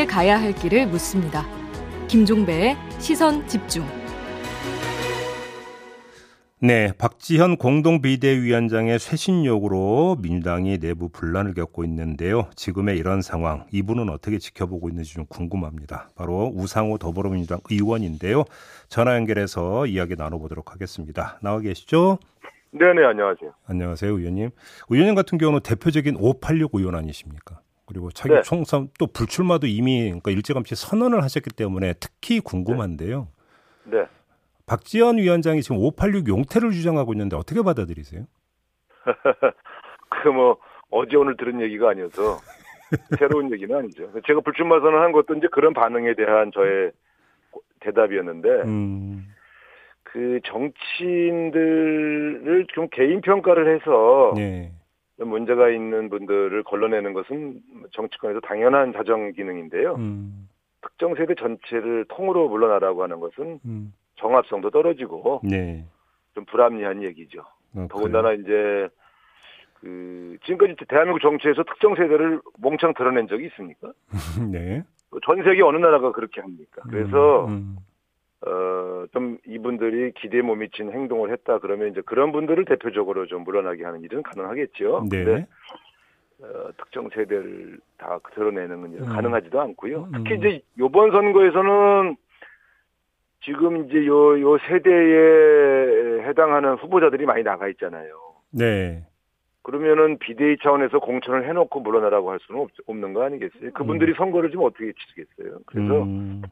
함께 가야 할 길을 묻습니다. 김종배의 시선 집중. 네, 박지현 공동 비대위원장의 쇄신 요구로 민주당이 내부 분란을 겪고 있는데요. 지금의 이런 상황, 이분은 어떻게 지켜보고 있는지 좀 궁금합니다. 바로 우상호 더불어민주당 의원인데요. 전화 연결해서 이야기 나눠보도록 하겠습니다. 나와 계시죠? 네네, 안녕하세요. 안녕하세요, 의원님. 의원님 같은 경우는 대표적인 586 의원 아니십니까? 그리고 차기 네. 총선 또 불출마도 이미 그러니까 일찌감치 선언을 하셨기 때문에 특히 궁금한데요. 네. 박지원 위원장이 지금 586 용태를 주장하고 있는데 어떻게 받아들이세요? 그 뭐 어제 오늘 들은 얘기가 아니어서 새로운 얘기는 아니죠. 제가 불출마 선언한 것도 이제 그런 반응에 대한 저의 대답이었는데 음, 그 정치인들을 좀 개인 평가를 해서 네. 문제가 있는 분들을 걸러내는 것은 정치권에서 당연한 자정 기능인데요. 음, 특정 세대 전체를 통으로 물러나라고 하는 것은 음, 정합성도 떨어지고 네. 좀 불합리한 얘기죠. 어, 더군다나 이제 그 지금까지 대한민국 정치에서 특정 세대를 몽창 드러낸 적이 있습니까? 네. 전 세계 어느 나라가 그렇게 합니까? 그래서 음, 어 좀 이분들이 기대에 못 미친 행동을 했다 그러면 이제 그런 분들을 대표적으로 좀 물러나게 하는 일은 가능하겠죠. 음, 네. 근데 어, 특정 세대를 다 드러내는 건 음. 가능하지도 않고요. 특히 음. 이제 이번 선거에서는 지금 이제 요, 요 세대에 해당하는 후보자들이 많이 나가 있잖아요. 네. 그러면은 비대위 차원에서 공천을 해놓고 물러나라고 할 수는 없, 없는 거 아니겠어요? 그분들이 선거를 좀 어떻게 치르겠어요? 그래서 음,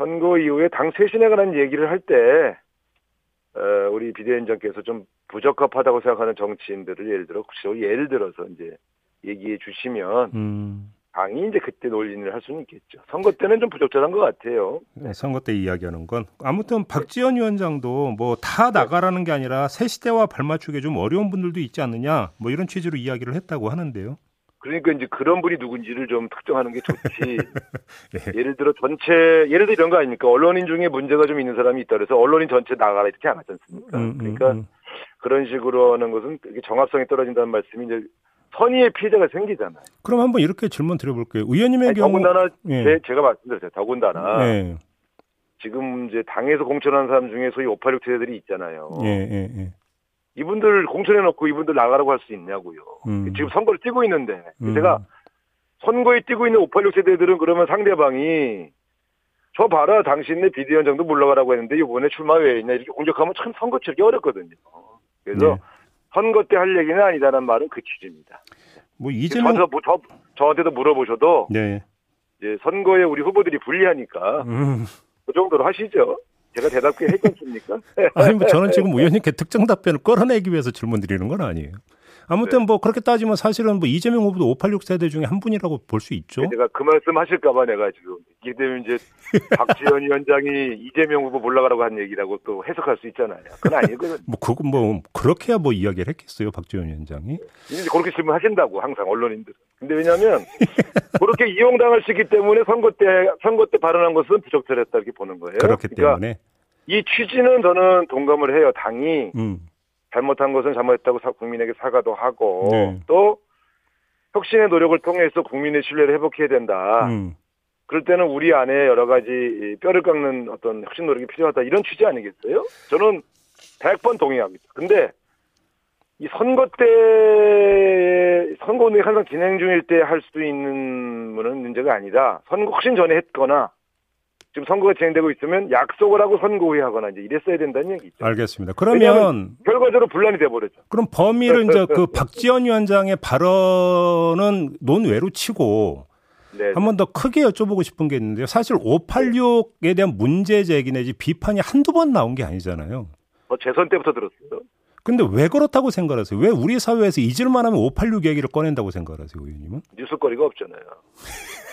선거 이후에 당 쇄신에 관한 얘기를 할 때, 어, 우리 비대위원장께서 좀 부적합하다고 생각하는 정치인들을 예를 들어, 혹시 예를 들어서 이제 얘기해 주시면, 음. 당이 이제 그때 논의를 할 수는 있겠죠. 선거 때는 좀 부적절한 것 같아요. 네, 선거 때 이야기하는 건 아무튼 박지원 위원장도 뭐 다 나가라는 게 아니라 새 시대와 발맞추기 좀 어려운 분들도 있지 않느냐 뭐 이런 취지로 이야기를 했다고 하는데요. 그러니까 이제 그런 분이 누군지를 좀 특정하는 게 좋지. 네. 예를 들어 전체 예를 들어 이런 거 아닙니까? 언론인 중에 문제가 좀 있는 사람이 있다 그래서 언론인 전체 나가라 이렇게 안 하지 않습니까? 음, 음, 그러니까 음. 그런 식으로 하는 것은 정합성이 떨어진다는 말씀이 이제 선의의 피해자가 생기잖아요. 그럼 한번 이렇게 질문 드려볼게요. 의원님의 아니, 경우 더군다나 예. 제, 제가 말씀드렸어요. 더군다나 네. 지금 이제 당에서 공천한 사람 중에 소위 586 세대들이 있잖아요. 예, 예, 예. 이분들 공천해 놓고 이분들 나가라고 할 수 있냐고요. 음. 지금 선거를 뛰고 있는데 음. 제가 선거에 뛰고 있는 586 세대들은 그러면 상대방이 저 봐라 당신네 비대위원장도 물러가라고 했는데 이번에 출마 왜 했냐 이렇게 공격하면 참 선거 치르기 어렵거든요. 그래서 네. 선거 때 할 얘기는 아니다라는 말은 그 취지입니다. 뭐 이재명 저한테, 뭐, 저, 저한테도 물어보셔도 네. 이제 선거에 우리 후보들이 불리하니까 음. 그 정도로 하시죠. 제가 대답게 했지 않습니까? 아니 뭐 저는 지금 의원님께 특정 답변을 끌어내기 위해서 질문 드리는 건 아니에요. 아무튼 뭐 그렇게 따지면 사실은 뭐 이재명 후보도 586 세대 중에 한 분이라고 볼 수 있죠. 제가 그 말씀 하실까봐 내가 지금 이게 되면 이제 박지원 위원장이 이재명 후보 올라가라고 한 얘기라고 또 해석할 수 있잖아요. 그건 아니거든요. 뭐 그거 뭐 그렇게야 뭐 이야기를 했겠어요 박지원 위원장이. 이제 그렇게 질문하신다고 항상 언론인들은. 근데 왜냐하면 그렇게 이용당할 수 있기 때문에 선거 때 선거 때 발언한 것은 부적절했다 이렇게 보는 거예요. 그렇기 그러니까 때문에. 이 취지는 저는 동감을 해요. 당이 음. 잘못한 것은 잘못했다고 사- 국민에게 사과도 하고 네. 또 혁신의 노력을 통해서 국민의 신뢰를 회복해야 된다. 음. 그럴 때는 우리 안에 여러 가지 이 뼈를 깎는 어떤 혁신 노력이 필요하다 이런 취지 아니겠어요? 저는 100번 동의합니다. 근데 이 선거 때 선거 운동이 항상 진행 중일 때 할 수도 있는 문은 문제가 아니다. 선거 훨씬 전에 했거나 지금 선거가 진행되고 있으면 약속을 하고 선거 후에 하거나 이제 이랬어야 된다는 얘기죠. 알겠습니다. 그러면 결과적으로 분란이 돼버렸죠. 그럼 범위를 이제 그 박지원 위원장의 발언은 논외로 치고 네. 한번 더 크게 여쭤보고 싶은 게 있는데요. 사실 586에 대한 문제 제기 내지 비판이 한두 번 나온 게 아니잖아요. 뭐 재선 때부터 들었어요. 근데 왜 그렇다고 생각하세요? 왜 우리 사회에서 잊을만 하면 586 얘기를 꺼낸다고 생각하세요, 의원님은? 뉴스거리가 없잖아요.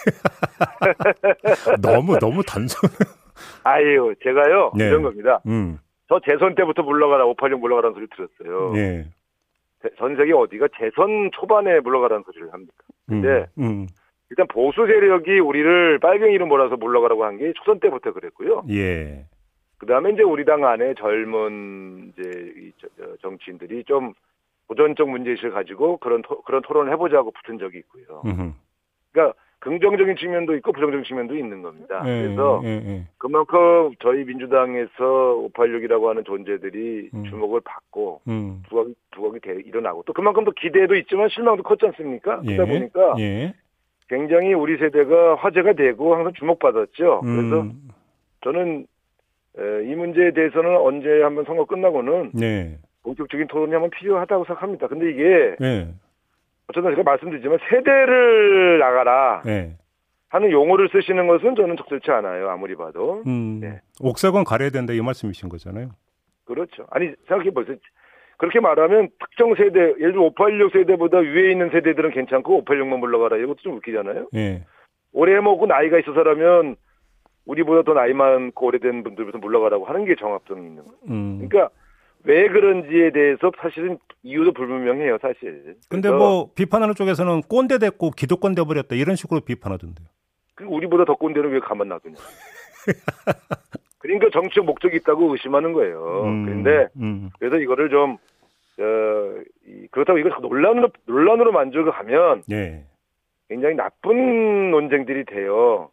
너무 너무 단순. 아유, 제가요 네. 이런 겁니다. 음. 저 재선 때부터 물러가라 586 물러가라는 소리 들었어요. 예. 대- 전 세계 어디가 재선 초반에 물러가라는 소리를 합니까? 음. 근데 음. 일단 보수 세력이 우리를 빨갱이로 몰아서 물러가라고 한 게 초선 때부터 그랬고요. 예. 그 다음에 이제 우리 당 안에 젊은 이제 이 정치인들이 좀 도전적 문제의식을 가지고 그런 토, 그런 토론을 해보자고 붙은 적이 있고요. 그러니까 긍정적인 측면도 있고 부정적인 측면도 있는 겁니다. 예, 그래서 예, 예. 그만큼 저희 민주당에서 586이라고 하는 존재들이 음. 주목을 받고 음. 두각이 두각이 돼- 일어나고 또 그만큼 또 기대도 있지만 실망도 컸지 않습니까? 예. 그러다 보니까 예. 굉장히 우리 세대가 화제가 되고 항상 주목받았죠. 그래서 음. 저는 에, 이 문제에 대해서는 언제 한번 선거 끝나고는 네. 본격적인 토론이 한번 필요하다고 생각합니다. 근데 이게 예. 어쨌든 제가 말씀드리지만 세대를 나가라 예. 하는 용어를 쓰시는 것은 저는 적절치 않아요. 아무리 봐도. 음. 네. 옥사건 가려야 된다 이 말씀이신 거잖아요. 그렇죠. 아니 생각해 보세요. 그렇게 말하면 특정 세대, 예를 들어 586 세대보다 위에 있는 세대들은 괜찮고 586만 물러가라 이것도 좀 웃기잖아요. 예. 오래 먹고 나이가 있어서라면 우리보다 더 나이 많고 오래된 분들부터 물러가라고 하는 게 정합성이 있는 거예요. 음. 그러니까 왜 그런지에 대해서 사실은 이유도 불분명해요, 사실. 근데 뭐 비판하는 쪽에서는 꼰대 됐고 기득권 돼버렸다 이런 식으로 비판하던데요. 그리고 우리보다 더 꼰대는 왜 가만 놔두냐. 그러니까 정치적 목적이 있다고 의심하는 거예요. 음. 그런데 음. 그래서 이거를 좀 어, 이- 그렇다고 이걸 논란으로 논란으로 만들고 가면 예. 굉장히 나쁜 논쟁들이 돼요.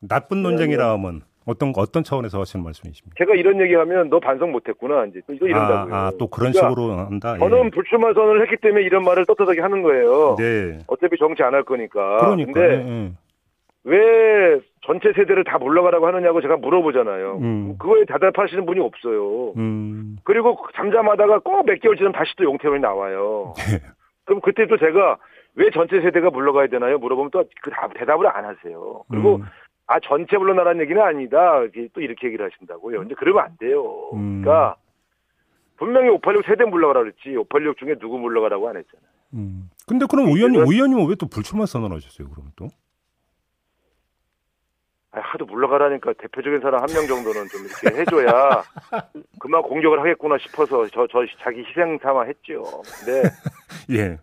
나쁜 네, 논쟁이라 하면 어떤 어떤 차원에서 하시는 말씀이십니까? 제가 이런 얘기하면 너 반성 못했구나 이제 또 이거 이런다고요. 아, 아, 또 그런 그러니까 식으로 한다. 예. 저는 불출마 선언을 했기 때문에 이런 말을 떳떳하게 하는 거예요. 네. 어차피 정치 안 할 거니까. 그러니까. 근데 예, 예. 왜 전체 세대를 다 물러가라고 하느냐고 제가 물어보잖아요. 음. 그거에 대답하시는 분이 없어요. 음. 그리고 잠잠하다가 꼭 몇 개월 지나면 다시 또 용태원이 나와요. 네. 그럼 그때 또 제가 왜 전체 세대가 물러가야 되나요? 물어보면 또 그 대답을 안 하세요. 그리고 음. 아 전체 물러나라는 얘기는 아니다. 이렇게 또 이렇게 얘기를 하신다고요. 근데 그러면 안 돼요. 음. 그러니까 분명히 586 세대 물러가라 그랬지. 586 중에 누구 물러가라고 안 했잖아요. 음. 근데 그럼 의원님 의원님은 왜 또 불출마 선언 하셨어요? 그러면 또? 아, 하도 물러가라니까 대표적인 사람 한 명 정도는 좀 이렇게 해줘야 그만 공격을 하겠구나 싶어서 저, 저 자기 희생 삼아 했죠. 근데 예.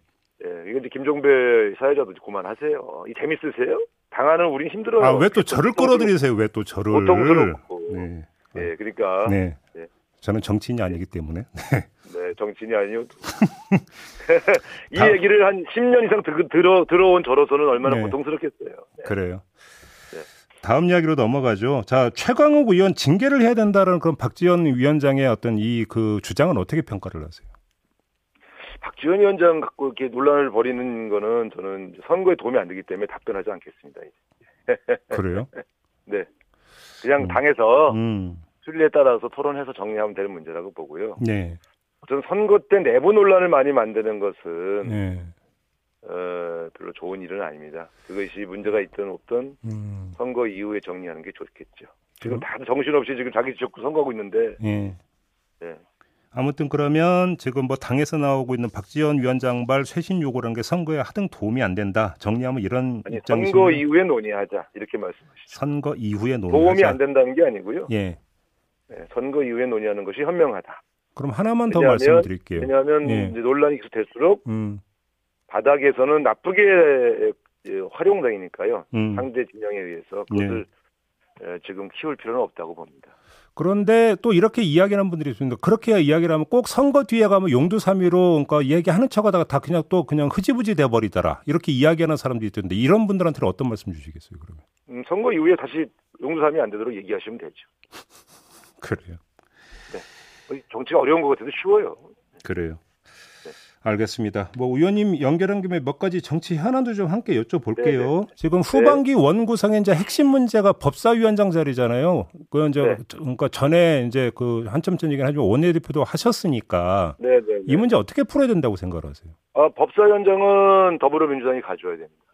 예, 이제 김종배 사회자도 그만하세요. 이 재밌으세요? 당하는 우린 힘들어요. 아 왜 또 저를 끌어들이세요? 왜 또 저를? 고통스럽고. 네. 예, 그러니까 네. 네. 저는 정치인이 아니기 때문에. 네, 정치인이 아니어도 이 다- 얘기를 한 10년 이상 들, 들어 들어온 저로서는 얼마나 네. 고통스럽겠어요. 네. 그래요. 네. 다음 이야기로 넘어가죠. 자, 최광욱 의원 징계를 해야 된다는 그런 박지원 위원장의 어떤 이 그 주장은 어떻게 평가를 하세요? 박지원 위원장 갖고 이렇게 논란을 벌이는 거는 저는 선거에 도움이 안 되기 때문에 답변하지 않겠습니다. 그래요? 네, 그냥 음. 당에서 음. 순리에 따라서 토론해서 정리하면 되는 문제라고 보고요. 네. 저는 선거 때 내부 논란을 많이 만드는 것은 네. 어, 별로 좋은 일은 아닙니다. 그것이 문제가 있든 없든 음. 선거 이후에 정리하는 게 좋겠죠. 지금 음. 다들 정신없이 지금 자기 지적구 선거하고 있는데 예. 네. 아무튼 그러면 지금 뭐 당에서 나오고 있는 박지원 위원장발 쇄신 요구라는 게 선거에 하등 도움이 안 된다. 정리하면 이런 아니 입장이신 선거? 이후에 논의하자 이렇게 말씀하시죠. 선거 이후에 논의하자. 도움이 안 된다는 게 아니고요. 예. 네, 선거 이후에 논의하는 것이 현명하다. 그럼 하나만 더 왜냐하면- 말씀드릴게요. 왜냐하면 예. 논란이 계속 될수록 음. 바닥에서는 나쁘게 예, 활용당이니까요. 음. 상대 진영에 의해서 그것을 예, 지금 키울 필요는 없다고 봅니다. 그런데 또 이렇게 이야기하는 분들이 있습니다. 그렇게 이야기를 하면 꼭 선거 뒤에 가면 용두사미로 그러니까 얘기하는 척하다가 다 그냥 또 그냥 흐지부지 돼 버리더라. 이렇게 이야기하는 사람들이 있던데 이런 분들한테는 어떤 말씀 주시겠어요, 그러면? 음, 선거 이후에 다시 용두삼이 안 되도록 얘기하시면 되죠. 그래요. 정치가 어려운 것 같아도 쉬워요. 그래요. 네. 알겠습니다. 뭐 의원님 연결한 김에 몇 가지 정치 현안도 좀 함께 여쭤볼게요. 네, 지금 후반기 원구성의 이제 핵심 문제가 법사위원장 자리잖아요. 그 이제 네. 그러니까 전에 이제 그 한참 전 얘기는 하지만 원내대표도 하셨으니까 네, 네. 이 문제 어떻게 풀어야 된다고 생각하세요? 아, 법사위원장은 더불어민주당이 가져야 됩니다.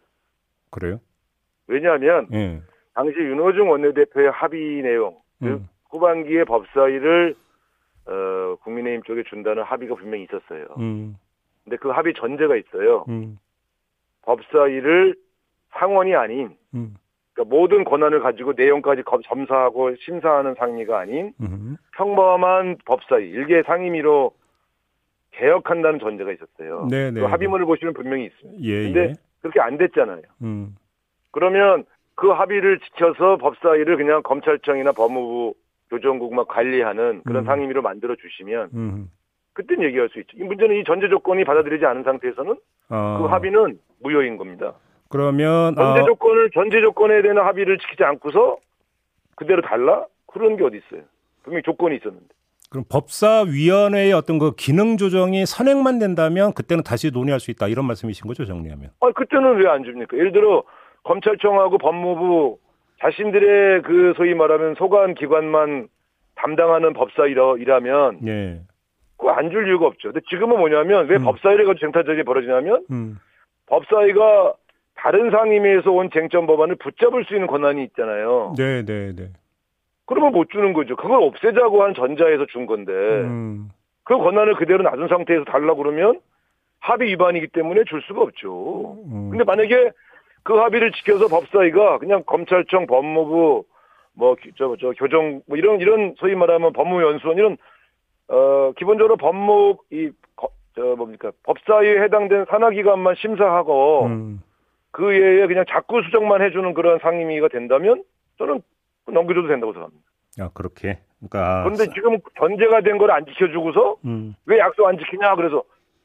그래요? 왜냐하면 예. 당시 윤호중 원내대표의 합의 내용, 즉 음. 후반기에 법사위를 어, 국민의힘 쪽에 준다는 합의가 분명히 있었어요. 음. 근데 그 합의 전제가 있어요. 음. 법사위를 상원이 아닌 음. 그러니까 모든 권한을 가지고 내용까지 검- 점사하고 심사하는 상임위가 아닌 음. 평범한 법사위 일개 상임위로 개혁한다는 전제가 있었어요. 네, 네. 그 합의문을 보시면 분명히 있습니다. 예, 근데 예. 그렇게 안 됐잖아요. 음. 그러면 그 합의를 지켜서 법사위를 그냥 검찰청이나 법무부 교정국만 관리하는 그런 음. 상임위로 만들어 주시면 음. 그땐 얘기할 수 있죠. 이 문제는 이 전제 조건이 받아들이지 않은 상태에서는 아. 그 합의는 무효인 겁니다. 그러면 전제 아, 조건을 전제 조건에 대한 합의를 지키지 않고서 그대로 달라? 그런 게 어디 있어요? 분명히 조건이 있었는데. 그럼 법사위원회의 어떤 그 기능 조정이 선행만 된다면 그때는 다시 논의할 수 있다 이런 말씀이신 거죠 정리하면? 아 그때는 왜 안 줍니까? 예를 들어 검찰청하고 법무부 자신들의 그 소위 말하면 소관 기관만 담당하는 법사이라면 예. 그거 안줄 이유가 없죠. 근데 지금은 뭐냐면 왜 음. 법사위를 가지고 쟁탈전이 벌어지냐면 음. 법사위가 다른 상임위에서 온 쟁점 법안을 붙잡을 수 있는 권한이 있잖아요. 네, 네, 네. 그러면 못 주는 거죠. 그걸 없애자고 한 전자에서 준 건데 음. 그 권한을 그대로 놔둔 상태에서 달라고 그러면 합의 위반이기 때문에 줄 수가 없죠. 음. 근데 만약에 그 합의를 지켜서 법사위가 그냥 검찰청, 법무부, 뭐, 저, 저, 교정, 뭐, 이런, 이런, 소위 말하면 법무연수원, 이런, 어, 기본적으로 법무, 이, 거- 저, 뭡니까, 법사위에 해당된 산하기관만 심사하고, 음. 그 외에 그냥 자꾸 수정만 해주는 그런 상임위가 된다면, 저는 넘겨줘도 된다고 생각합니다. 아 그렇게. 그러니까. 그런데 지금 전제가 된 걸 안 지켜주고서, 음. 왜 약속 안 지키냐, 그래서,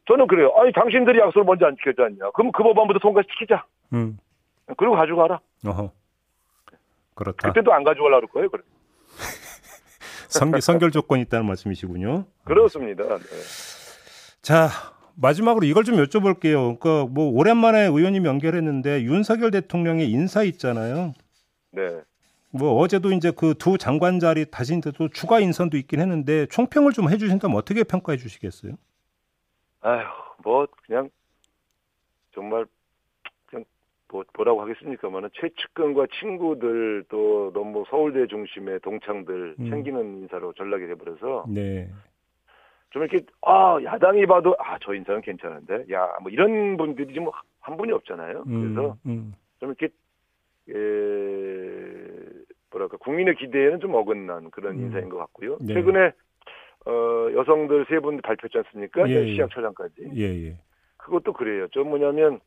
저는 그래요. 아니, 당신들이 약속을 먼저 안 지켜줬냐. 그럼 그 법안부터 통과시키자. 음. 그리고 가져가라. 어허. 그렇다. 그때도 안 가져가려고 그럴 거예요. 그래. 선결, 선결 조건이 있다는 말씀이시군요. 그렇습니다. 네. 자, 마지막으로 이걸 좀 여쭤볼게요. 그러니까 뭐 오랜만에 의원님 연결했는데 윤석열 대통령의 인사 있잖아요. 네. 뭐 어제도 이제 그 두 장관 자리 다시 이제 또 추가 인선도 있긴 했는데 총평을 좀 해주신다면 어떻게 평가해 주시겠어요? 아휴, 뭐 그냥 정말 뭐 뭐라고 하겠습니까만은 최측근과 친구들 또 너무 서울대 중심의 동창들 음. 챙기는 인사로 전락이 돼버려서 네. 좀 이렇게 아 야당이 봐도 아 저 인사는 괜찮은데 야 뭐 이런 분들이 좀한 분이 없잖아요. 음, 그래서 음, 좀 이렇게 에 뭐랄까 국민의 기대에는 좀 어긋난 그런 음. 인사인 것 같고요. 네. 최근에 어 여성들 세 분 발표했지 않습니까? 예, 예. 시약처장까지. 예, 예. 그것도 그래요. 좀 뭐냐면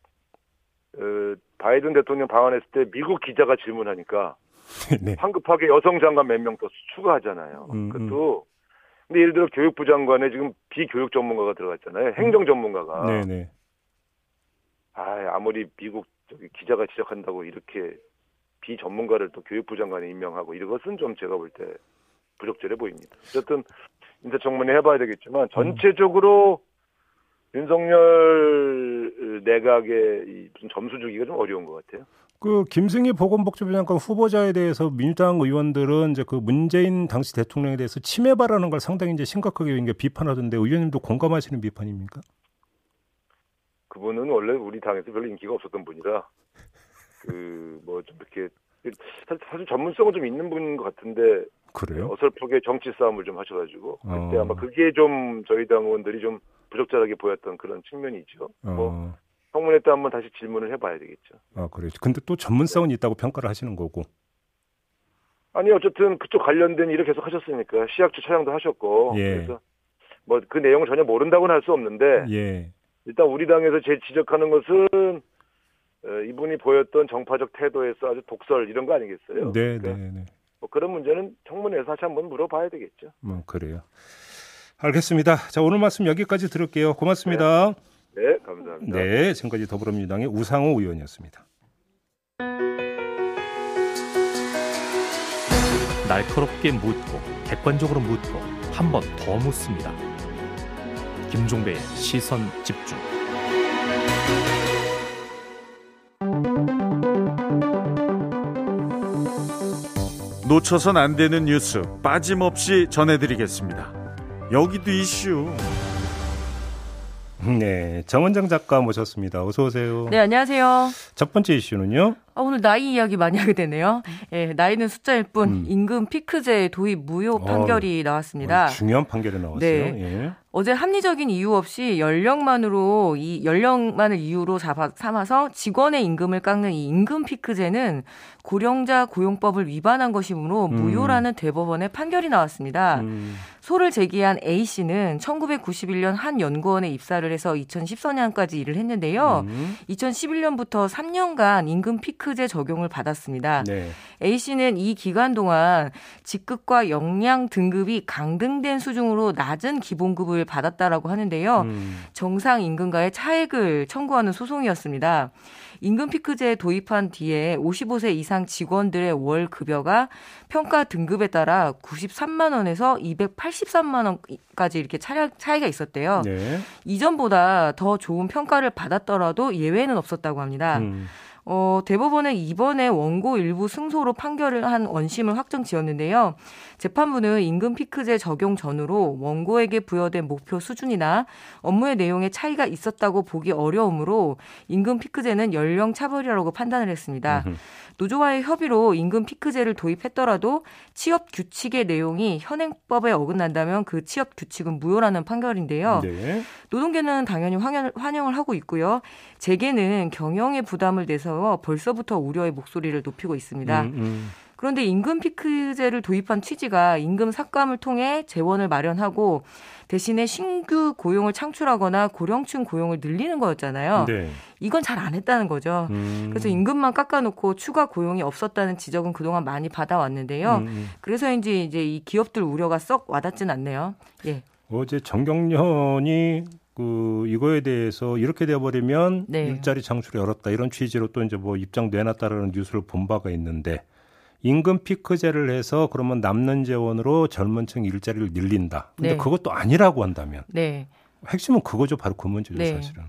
어, 바이든 대통령 방한했을 때 미국 기자가 질문하니까 네. 황급하게 여성 장관 몇 명 더 추가하잖아요. 음, 그것도 근데 예를 들어 교육부 장관에 지금 비교육 전문가가 들어갔잖아요. 행정 전문가가. 네, 네. 아, 아무리 미국 저기 기자가 지적한다고 이렇게 비전문가를 또 교육부 장관에 임명하고 이것은 좀 제가 볼 때 부적절해 보입니다. 어쨌든 인사청문회 해봐야 되겠지만 전체적으로 윤석열 내각의 이 무슨 점수 주기가 좀 어려운 것 같아요. 그 김승희 보건복지부 장관 후보자에 대해서 민주당 의원들은 이제 그 문재인 당시 대통령에 대해서 침해 발언한 걸 상당히 이제 심각하게 이제 비판하던데 의원님도 공감하시는 비판입니까? 그분은 원래 우리 당에서 별로 인기가 없었던 분이라 그 뭐 좀 이렇게 사실, 전문성은 좀 있는 분인 것 같은데 그래요? 어설프게 정치 싸움을 좀 하셔가지고 그때 어. 아마 그게 좀 저희 당 의원들이 좀 부적절하게 보였던 그런 측면이 있죠. 뭐 어, 청문회 때 한번 다시 질문을 해봐야 되겠죠. 아 그래요. 근데 또 전문성은 있다고 평가를 하시는 거고. 아니 어쨌든 그쪽 관련된 일을 계속 하셨으니까 시약처 차량도 하셨고 예. 그래서 뭐 그 내용을 전혀 모른다고는 할 수 없는데 예. 일단 우리 당에서 제 지적하는 것은 어, 이분이 보였던 정파적 태도에서 아주 독설 이런 거 아니겠어요? 네, 그러니까 네, 네. 뭐 그런 문제는 청문회에서 다시 한번 물어봐야 되겠죠. 뭐 그래요. 알겠습니다. 자 오늘 말씀 여기까지 들을게요. 고맙습니다. 네, 감사합니다. 네, 지금까지 더불어민주당의 우상호 의원이었습니다. 날카롭게 묻고 객관적으로 묻고 한 번 더 묻습니다. 김종배의 시선 집중. 놓쳐선 안 되는 뉴스 빠짐없이 전해드리겠습니다. 여기도 이슈. 네, 정은정 작가 모셨습니다. 어서 오세요. 네, 안녕하세요. 첫 번째 이슈는요. 아, 오늘 나이 이야기 많이 하게 되네요. 예, 나이는 숫자일 뿐 음. 임금 피크제 도입 무효 판결이 나왔습니다. 어, 중요한 판결이 나왔어요. 네. 예. 어제 합리적인 이유 없이 연령만으로 이 연령만을 이유로 잡아, 삼아서 직원의 임금을 깎는 이 임금 피크제는 고령자 고용법을 위반한 것이므로 음. 무효라는 대법원의 판결이 나왔습니다. 음, 소를 제기한 A 씨는 1991년 한 연구원에 입사를 해서 2014년까지 일을 했는데요. 음. 2011년부터 3년간 임금 피크 피크제 적용을 받았습니다. 네. A 씨는 이 기간 동안 직급과 역량 등급이 강등된 수준으로 낮은 기본급을 받았다라고 하는데요. 음. 정상 임금과의 차액을 청구하는 소송이었습니다. 임금 피크제 도입한 뒤에 55세 이상 직원들의 월 급여가 평가 등급에 따라 93만 원에서 283만 원까지 이렇게 차이가 있었대요. 네. 이전보다 더 좋은 평가를 받았더라도 예외는 없었다고 합니다. 음. 어, 대법원은 이번에 원고 일부 승소로 판결을 한 원심을 확정 지었는데요. 재판부는 임금 피크제 적용 전후로 원고에게 부여된 목표 수준이나 업무의 내용에 차이가 있었다고 보기 어려우므로 임금 피크제는 연령 차별이라고 판단을 했습니다. 노조와의 협의로 임금 피크제를 도입했더라도 취업 규칙의 내용이 현행법에 어긋난다면 그 취업 규칙은 무효라는 판결인데요. 네. 노동계는 당연히 환영, 환영을 하고 있고요. 재계는 경영의 부담을 내서 벌써부터 우려의 목소리를 높이고 있습니다. 음, 음. 그런데 임금 피크제를 도입한 취지가 임금 삭감을 통해 재원을 마련하고 대신에 신규 고용을 창출하거나 고령층 고용을 늘리는 거였잖아요. 네. 이건 잘 안 했다는 거죠. 음. 그래서 임금만 깎아놓고 추가 고용이 없었다는 지적은 그동안 많이 받아왔는데요. 음, 음. 그래서인지 이제 이 기업들 우려가 썩 와닿진 않네요. 예. 어제 정경련이 그 이거에 대해서 이렇게 돼버리면 네. 일자리 창출이 어렵다 이런 취지로 또 이제 뭐 입장 내놨다라는 뉴스를 본 바가 있는데 임금 피크제를 해서 그러면 남는 재원으로 젊은층 일자리를 늘린다. 근데 네. 그것도 아니라고 한다면 네. 핵심은 그거죠. 바로 그 문제죠, 네. 사실은.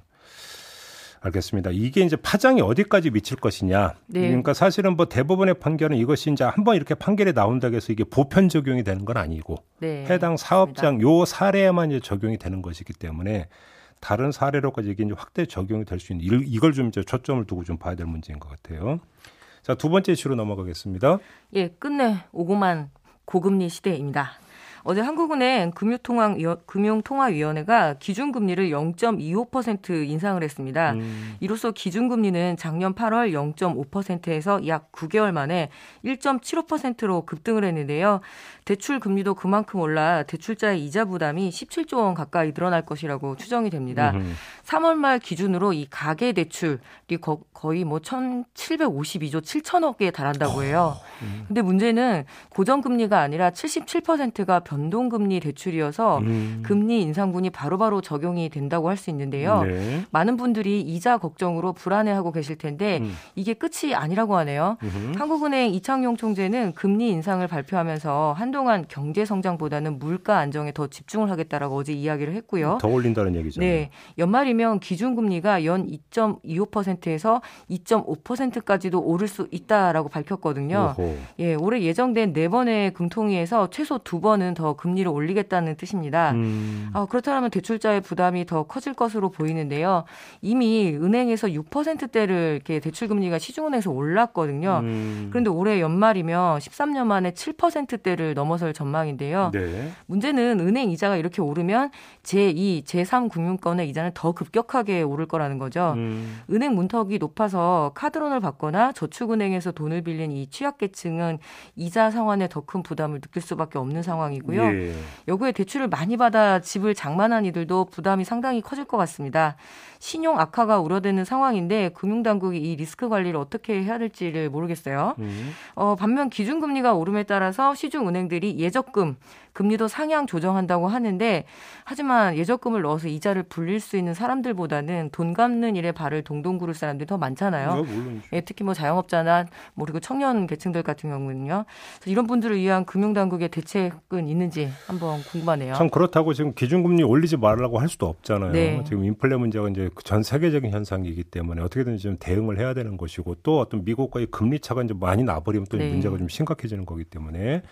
알겠습니다. 이게 이제 파장이 어디까지 미칠 것이냐. 네. 그러니까 사실은 뭐 대법원의 판결은 이것이 이제 한번 이렇게 판결이 나온다고 해서 이게 보편 적용이 되는 건 아니고 네. 해당 사업장 요 사례에만 이제 적용이 되는 것이기 때문에 다른 사례로까지 이게 이제 확대 적용이 될 수 있는 일- 이걸 좀 이제 초점을 두고 좀 봐야 될 문제인 것 같아요. 자, 두 번째 이슈로 넘어가겠습니다. 예, 끝내 오고만 고금리 시대입니다. 어제 한국은행 금융통화- 금융통화위원회가 기준금리를 0.25% 인상을 했습니다. 음, 이로써 기준금리는 작년 8월 0.5%에서 약 9개월 만에 1.75%로 급등을 했는데요. 대출 금리도 그만큼 올라 대출자의 이자 부담이 17조 원 가까이 늘어날 것이라고 추정이 됩니다. 음흠. 3월 말 기준으로 이 가계 대출이 거, 거의 뭐 1,752조 7천억에 달한다고 해요. 음. 근데 문제는 고정금리가 아니라 77%가 변동금리 대출이어서 음. 금리 인상분이 바로바로 적용이 된다고 할 수 있는데요. 네. 많은 분들이 이자 걱정으로 불안해하고 계실 텐데 음. 이게 끝이 아니라고 하네요. 음흠. 한국은행 이창용 총재는 금리 인상을 발표하면서 한동안 경제 성장보다는 물가 안정에 더 집중을 하겠다라고 어제 이야기를 했고요. 더 올린다는 얘기죠. 네. 연말이면 기준금리가 연 2.25%에서 2.5%까지도 오를 수 있다라고 밝혔거든요. 오호. 예, 올해 예정된 네 번의 금통위에서 최소 두 번은 더 금리를 올리겠다는 뜻입니다. 음. 아, 그렇다면 대출자의 부담이 더 커질 것으로 보이는데요. 이미 은행에서 6%대를 이렇게 대출 금리가 시중은행에서 올랐거든요. 음. 그런데 올해 연말이면 13년 만에 7%대를 넘어설 전망인데요. 네. 문제는 은행 이자가 이렇게 오르면 제2, 제3 금융권의 이자는 더 급격하게 오를 거라는 거죠. 음. 은행 문턱이 높아서 카드론을 받거나 저축은행에서 돈을 빌린 이 취약계층은 이자 상환에 더 큰 부담을 느낄 수밖에 없는 상황이고요. 예. 여기에 대출을 많이 받아 집을 장만한 이들도 부담이 상당히 커질 것 같습니다. 신용 악화가 우려되는 상황인데 금융당국이 이 리스크 관리를 어떻게 해야 될지를 모르겠어요. 음. 어, 반면 기준금리가 오름에 따라서 시중 은행들이 예적금 금리도 상향 조정한다고 하는데 하지만 예적금을 넣어서 이자를 불릴 수 있는 사람들보다는 돈 갚는 일에 발을 동동 구를 사람들이 더 많잖아요. 네. 예, 특히 뭐 자영업자나 뭐 그리고 청년 계층들 같은 경우는요. 그래서 이런 분들을 위한 금융당국의 대책은 있는지 한번 궁금하네요. 참 그렇다고 지금 기준금리 올리지 말라고 할 수도 없잖아요. 네. 지금 인플레 문제가 이제 전 세계적인 현상이기 때문에 어떻게든 좀 대응을 해야 되는 것이고 또 어떤 미국과의 금리 차가 이제 많이 나버리면 또 네. 문제가 좀 심각해지는 거기 때문에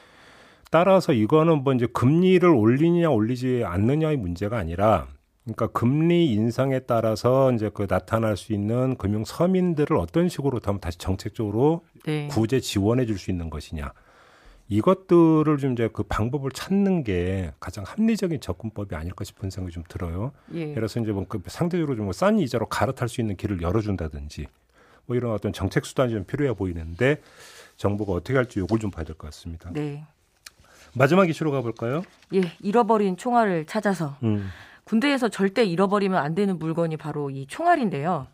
따라서 이거는 뭐 이제 금리를 올리느냐 올리지 않느냐의 문제가 아니라 그러니까 금리 인상에 따라서 이제 그 나타날 수 있는 금융 서민들을 어떤 식으로 더 다시 정책적으로 네. 구제 지원해 줄 수 있는 것이냐. 이것들을 좀 이제 그 방법을 찾는 게 가장 합리적인 접근법이 아닐까 싶은 생각이 좀 들어요. 예. 들어서 이제 뭐 그 상대적으로 좀 싼 이자로 갈아탈 수 있는 길을 열어준다든지 뭐 이런 어떤 정책 수단이 좀 필요해 보이는데 정부가 어떻게 할지 요걸 좀 봐야 될 것 같습니다. 네. 마지막 이슈로 가볼까요? 예, 잃어버린 총알을 찾아서 음. 군대에서 절대 잃어버리면 안 되는 물건이 바로 이 총알인데요.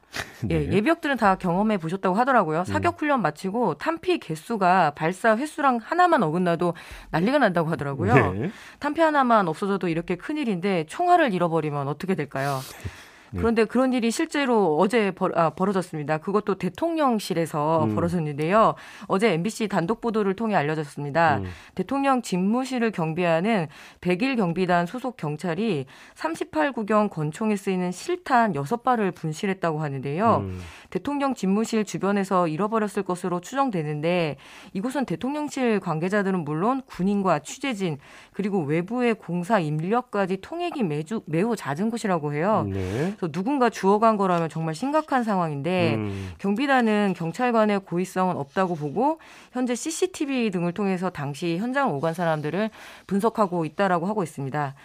예, 네. 예, 예비역들은 다 경험해 보셨다고 하더라고요. 음. 사격 훈련 마치고 탄피 개수가 발사 횟수랑 하나만 어긋나도 난리가 난다고 하더라고요. 네. 탄피 하나만 없어져도 이렇게 큰일인데 총알을 잃어버리면 어떻게 될까요? 네. 그런데 그런 일이 실제로 어제 벌, 아, 벌어졌습니다. 그것도 대통령실에서 음. 벌어졌는데요. 어제 MBC 단독 보도를 통해 알려졌습니다. 음. 대통령 집무실을 경비하는 100일 경비단 소속 경찰이 38구경 권총에 쓰이는 실탄 6발을 분실했다고 하는데요. 음. 대통령 집무실 주변에서 잃어버렸을 것으로 추정되는데 이곳은 대통령실 관계자들은 물론 군인과 취재진 그리고 외부의 공사 인력까지 통행이 매주, 매우 잦은 곳이라고 해요. 네. 그래서 누군가 주워간 거라면 정말 심각한 상황인데 음. 경비단은 경찰관의 고의성은 없다고 보고 현재 CCTV 등을 통해서 당시 현장 오간 사람들을 분석하고 있다라고 하고 있습니다.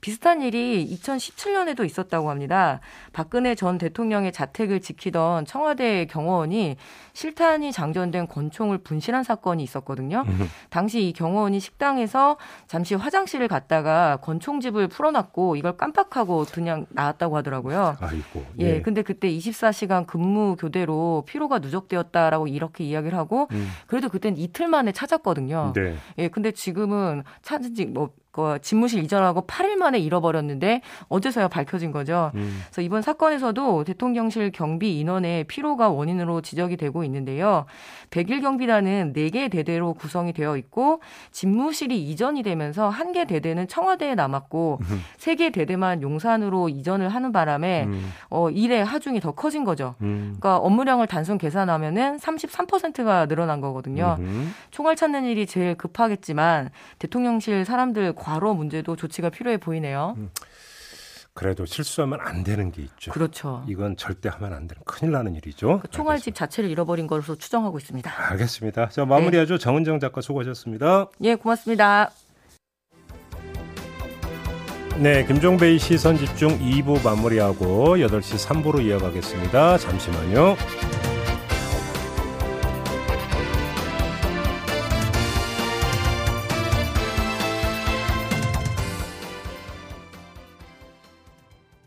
비슷한 일이 2017년에도 있었다고 합니다. 박근혜 전 대통령의 자택을 지키던 청와대 경호원이 실탄이 장전된 권총을 분실한 사건이 있었거든요. 당시 이 경호원이 식당에서 잠시 화장실을 갔다가 권총집을 풀어놨고 이걸 깜빡하고 그냥 나왔다고 하더라고요. 아이고. 예. 예. 근데 그때 24시간 근무 교대로 피로가 누적되었다라고 이렇게 이야기를 하고 음. 그래도 그땐 이틀 만에 찾았거든요. 네. 예. 근데 지금은 찾은 지뭐 그 집무실 이전하고 8일 만에 잃어버렸는데 어제서야 밝혀진 거죠. 음. 그래서 이번 사건에서도 대통령실 경비 인원의 피로가 원인으로 지적이 되고 있는데요. 백일 경비단은 4개 대대로 구성이 되어 있고 집무실이 이전이 되면서 한개 대대는 청와대에 남았고 음. 3개 대대만 용산으로 이전을 하는 바람에 음. 어, 일의 하중이 더 커진 거죠. 음. 그러니까 업무량을 단순 계산하면은 33%가 늘어난 거거든요. 총알 찾는 일이 제일 급하겠지만 대통령실 사람들 과로 문제도 조치가 필요해 보이네요. 음. 그래도 실수하면 안 되는 게 있죠. 그렇죠. 이건 절대 하면 안 되는 큰일 나는 일이죠. 그 총알집 자체를 잃어버린 것으로 추정하고 있습니다. 알겠습니다. 자 마무리하죠. 네. 정은정 작가 수고하셨습니다. 예, 고맙습니다. 네, 김종배의 시선 집중 2부 마무리하고 8시 3부로 이어가겠습니다. 잠시만요.